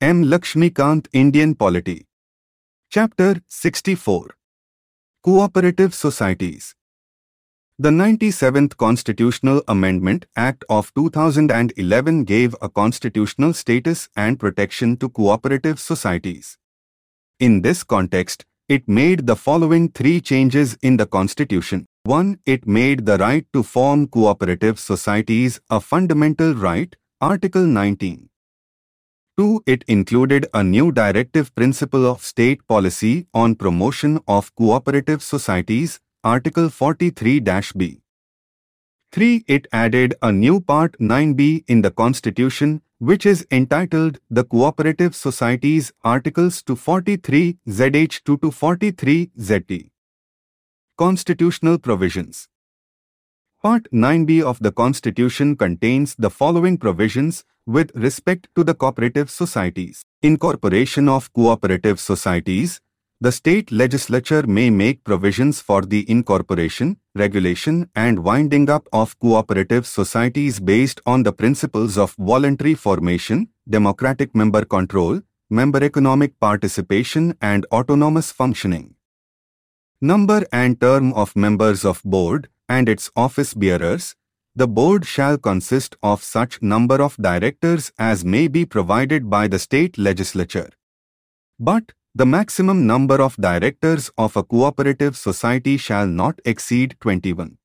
M. Laxmikanth Indian Polity. Chapter 64 Cooperative Societies The 97th Constitutional Amendment Act of 2011 gave a constitutional status and protection to cooperative societies. In this context, it made the following three changes in the Constitution. 1. It made the right to form cooperative societies a fundamental right, Article 19. 2. It included a new directive principle of state policy on promotion of cooperative societies, Article 43-B. 3. It added a new Part 9b in the Constitution, which is entitled The Cooperative Societies Articles 243 ZH 2 to 43 ZT. Constitutional Provisions Part 9b of the Constitution contains the following provisions with respect to the cooperative societies. Incorporation of cooperative societies. The state legislature may make provisions for the incorporation, regulation and winding up of cooperative societies based on the principles of voluntary formation, democratic member control, member economic participation and autonomous functioning. Number and term of members of board and its office bearers. The board shall consist of such number of directors as may be provided by the state legislature. But the maximum number of directors of a cooperative society shall not exceed 21.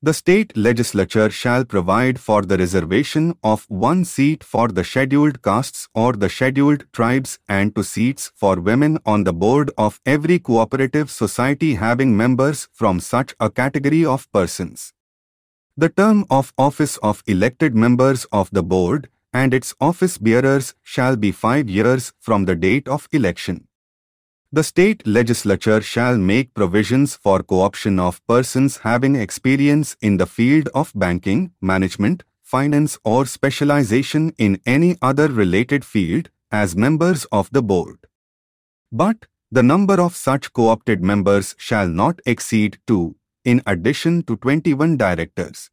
The state legislature shall provide for the reservation of one seat for the scheduled castes or the scheduled tribes and two seats for women on the board of every cooperative society having members from such a category of persons. The term of office of elected members of the board and its office bearers shall be five years from the date of election. The state legislature shall make provisions for co-option of persons having experience in the field of banking, management, finance or specialization in any other related field as members of the board. But the number of such co-opted members shall not exceed 2, in addition to 21 directors.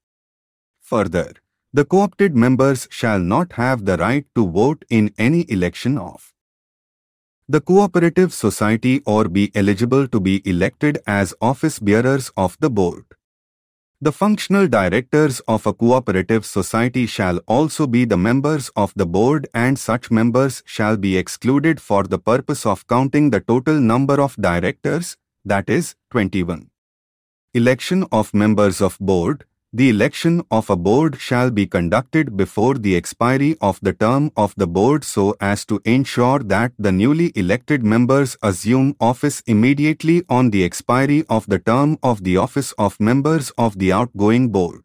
Further, the co-opted members shall not have the right to vote in any election of the cooperative society or be eligible to be elected as office bearers of the board. The functional directors of a cooperative society shall also be the members of the board and such members shall be excluded for the purpose of counting the total number of directors, that is, 21. Election of members of board the election of a board shall be conducted before the expiry of the term of the board so as to ensure that the newly elected members assume office immediately on the expiry of the term of the office of members of the outgoing board.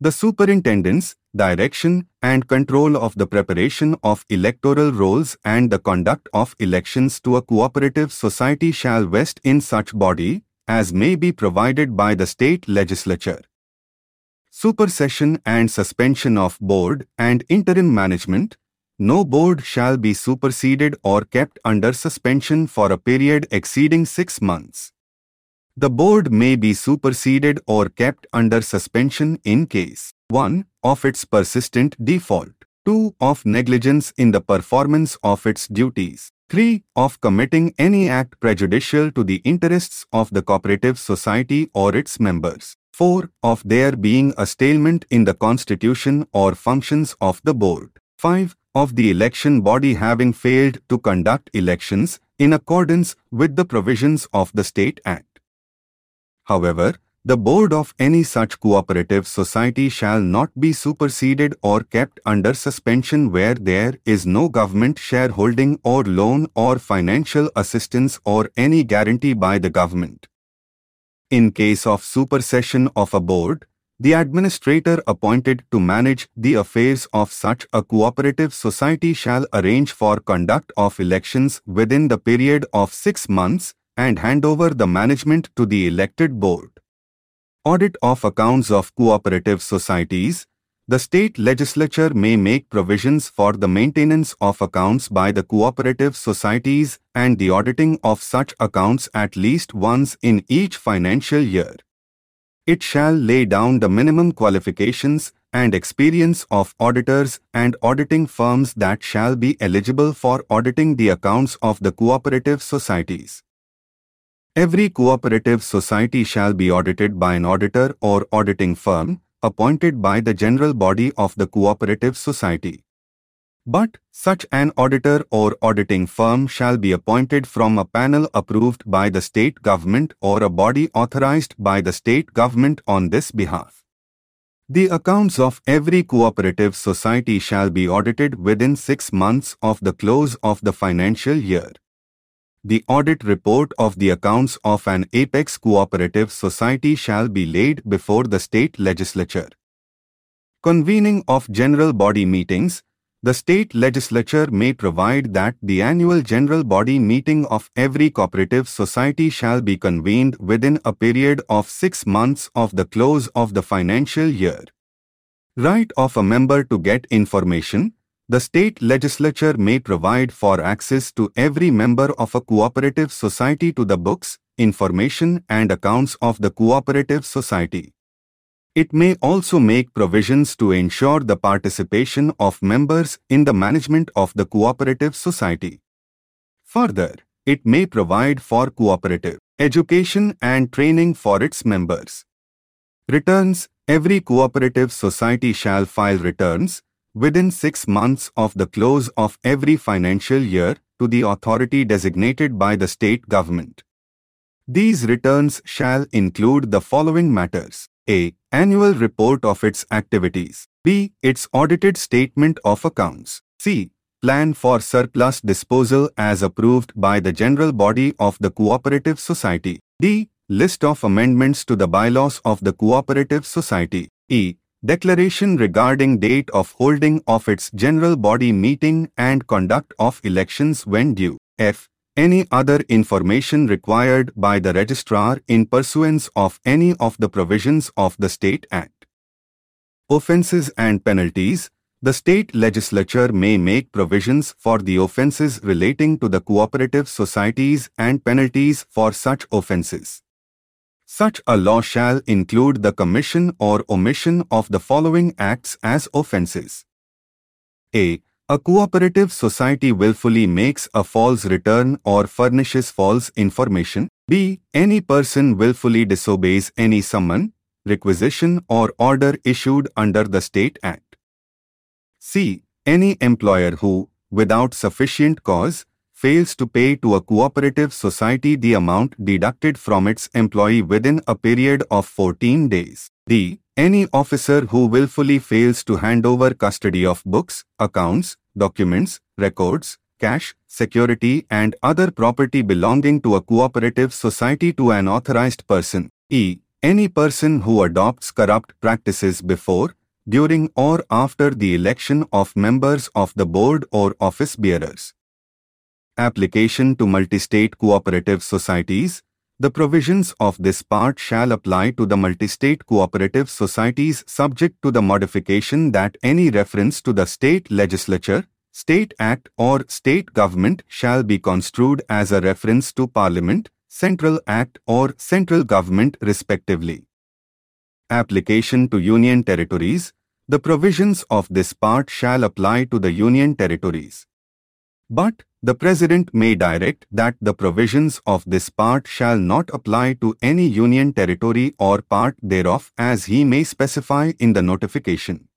The superintendence, direction and control of the preparation of electoral rolls and the conduct of elections to a cooperative society shall vest in such body as may be provided by the state legislature supersession and suspension of board and interim management, no board shall be superseded or kept under suspension for a period exceeding six months. The board may be superseded or kept under suspension in case 1. of its persistent default, 2. of negligence in the performance of its duties, 3. of committing any act prejudicial to the interests of the cooperative society or its members, 4. Of there being a stalemate in the constitution or functions of the board. 5. Of the election body having failed to conduct elections in accordance with the provisions of the State Act. However, the board of any such cooperative society shall not be superseded or kept under suspension where there is no government shareholding or loan or financial assistance or any guarantee by the government. In case of supersession of a board, the administrator appointed to manage the affairs of such a cooperative society shall arrange for conduct of elections within the period of six months and hand over the management to the elected board. Audit of accounts of cooperative societies the state legislature may make provisions for the maintenance of accounts by the cooperative societies and the auditing of such accounts at least once in each financial year. It shall lay down the minimum qualifications and experience of auditors and auditing firms that shall be eligible for auditing the accounts of the cooperative societies. Every cooperative society shall be audited by an auditor or auditing firm appointed by the general body of the cooperative society. But such an auditor or auditing firm shall be appointed from a panel approved by the state government or a body authorized by the state government on this behalf. The accounts of every cooperative society shall be audited within six months of the close of the financial year. The audit report of the accounts of an apex cooperative society shall be laid before the state legislature. Convening of general body meetings, the state legislature may provide that the annual general body meeting of every cooperative society shall be convened within a period of six months of the close of the financial year. Right of a member to get information, the state legislature may provide for access to every member of a cooperative society to the books, information and accounts of the cooperative society. It may also make provisions to ensure the participation of members in the management of the cooperative society. Further, it may provide for cooperative education and training for its members. Returns Every cooperative society shall file returns within six months of the close of every financial year to the authority designated by the state government. These returns shall include the following matters. A. Annual report of its activities. B. Its audited statement of accounts. C. Plan for surplus disposal as approved by the general body of the cooperative society. D. List of amendments to the bylaws of the cooperative society. E. Declaration regarding date of holding of its general body meeting and conduct of elections when due. F any other information required by the registrar in pursuance of any of the provisions of the State Act. Offences and penalties The state legislature may make provisions for the offences relating to the cooperative societies and penalties for such offences. Such a law shall include the commission or omission of the following acts as offences. A. A cooperative society willfully makes a false return or furnishes false information. B. Any person willfully disobeys any summon, requisition or order issued under the State Act. C. Any employer who, without sufficient cause, fails to pay to a cooperative society the amount deducted from its employee within a period of 14 days. D. Any officer who willfully fails to hand over custody of books, accounts, documents, records, cash, security and other property belonging to a cooperative society to an authorized person. E. Any person who adopts corrupt practices before, during or after the election of members of the board or office bearers. Application to multi-state cooperative societies the provisions of this part shall apply to the multi-state cooperative societies subject to the modification that any reference to the state legislature, state act or state government shall be construed as a reference to parliament, central act or central government respectively. Application to union territories The provisions of this part shall apply to the union territories. But the President may direct that the provisions of this part shall not apply to any union territory or part thereof as he may specify in the notification.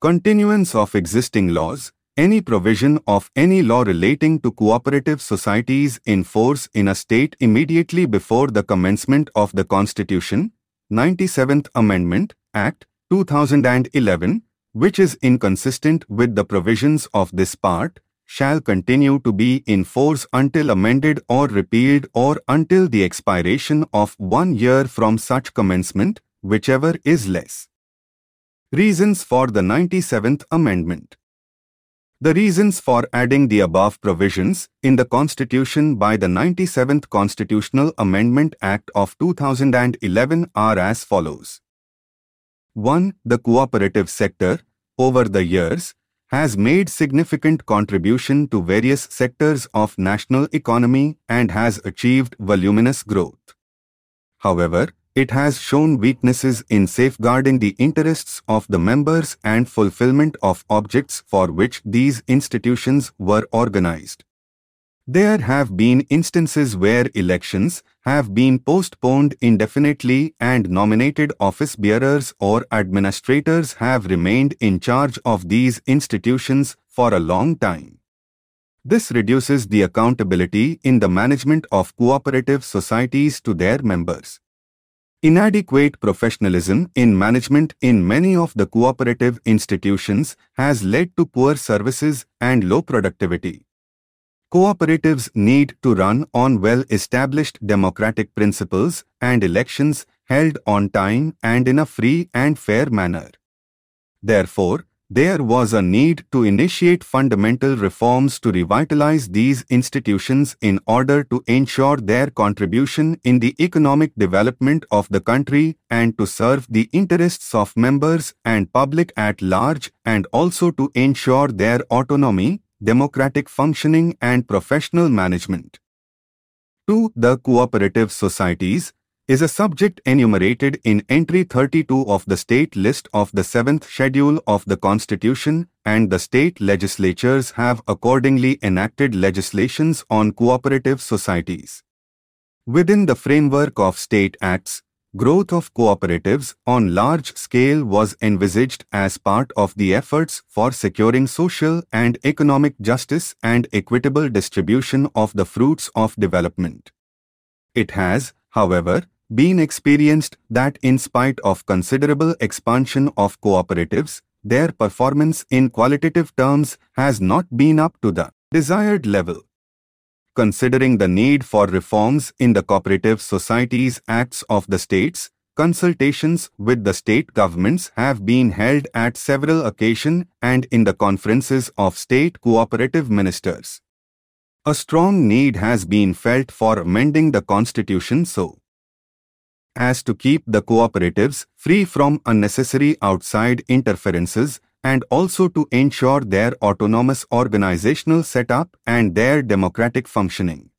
Continuance of existing laws any provision of any law relating to cooperative societies in force in a state immediately before the commencement of the Constitution, 97th Amendment, Act, 2011, which is inconsistent with the provisions of this part, shall continue to be in force until amended or repealed or until the expiration of one year from such commencement, whichever is less. Reasons for the 97th Amendment The reasons for adding the above provisions in the Constitution by the 97th Constitutional Amendment Act of 2011 are as follows. 1. The cooperative sector, over the years, has made significant contribution to various sectors of national economy and has achieved voluminous growth. However, it has shown weaknesses in safeguarding the interests of the members and fulfillment of objects for which these institutions were organized. There have been instances where elections have been postponed indefinitely and nominated office bearers or administrators have remained in charge of these institutions for a long time. This reduces the accountability in the management of cooperative societies to their members. Inadequate professionalism in management in many of the cooperative institutions has led to poor services and low productivity. Cooperatives need to run on well-established democratic principles and elections held on time and in a free and fair manner. Therefore, there was a need to initiate fundamental reforms to revitalize these institutions in order to ensure their contribution in the economic development of the country and to serve the interests of members and public at large and also to ensure their autonomy democratic functioning and professional management. 2. The cooperative societies is a subject enumerated in entry 32 of the state list of the 7th schedule of the constitution and the state legislatures have accordingly enacted legislations on cooperative societies. Within the framework of state acts, Growth of cooperatives on large scale was envisaged as part of the efforts for securing social and economic justice and equitable distribution of the fruits of development. It has, however, been experienced that in spite of considerable expansion of cooperatives, their performance in qualitative terms has not been up to the desired level considering the need for reforms in the Cooperative Societies Acts of the states, consultations with the state governments have been held at several occasions and in the conferences of state cooperative ministers. A strong need has been felt for amending the constitution so as to keep the cooperatives free from unnecessary outside interferences and also to ensure their autonomous organizational setup and their democratic functioning.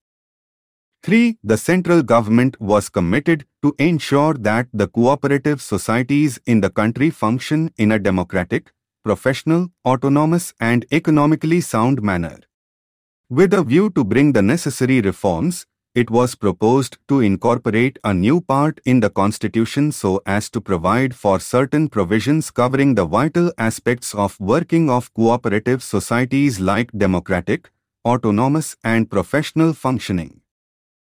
3. The central government was committed to ensure that the cooperative societies in the country function in a democratic, professional, autonomous and economically sound manner. With a view to bring the necessary reforms, it was proposed to incorporate a new part in the Constitution so as to provide for certain provisions covering the vital aspects of working of cooperative societies like democratic, autonomous and professional functioning.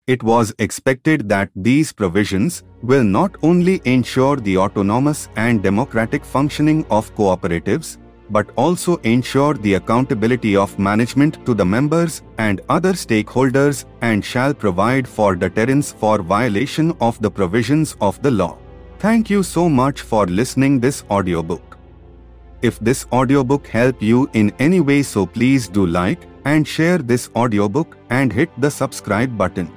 It was expected that these provisions will not only ensure the autonomous and democratic functioning of cooperatives, but also ensure the accountability of management to the members and other stakeholders and shall provide for deterrence for violation of the provisions of the law. Thank you so much for listening this audiobook. If this audiobook help you in any way so please do like and share this audiobook and hit the subscribe button.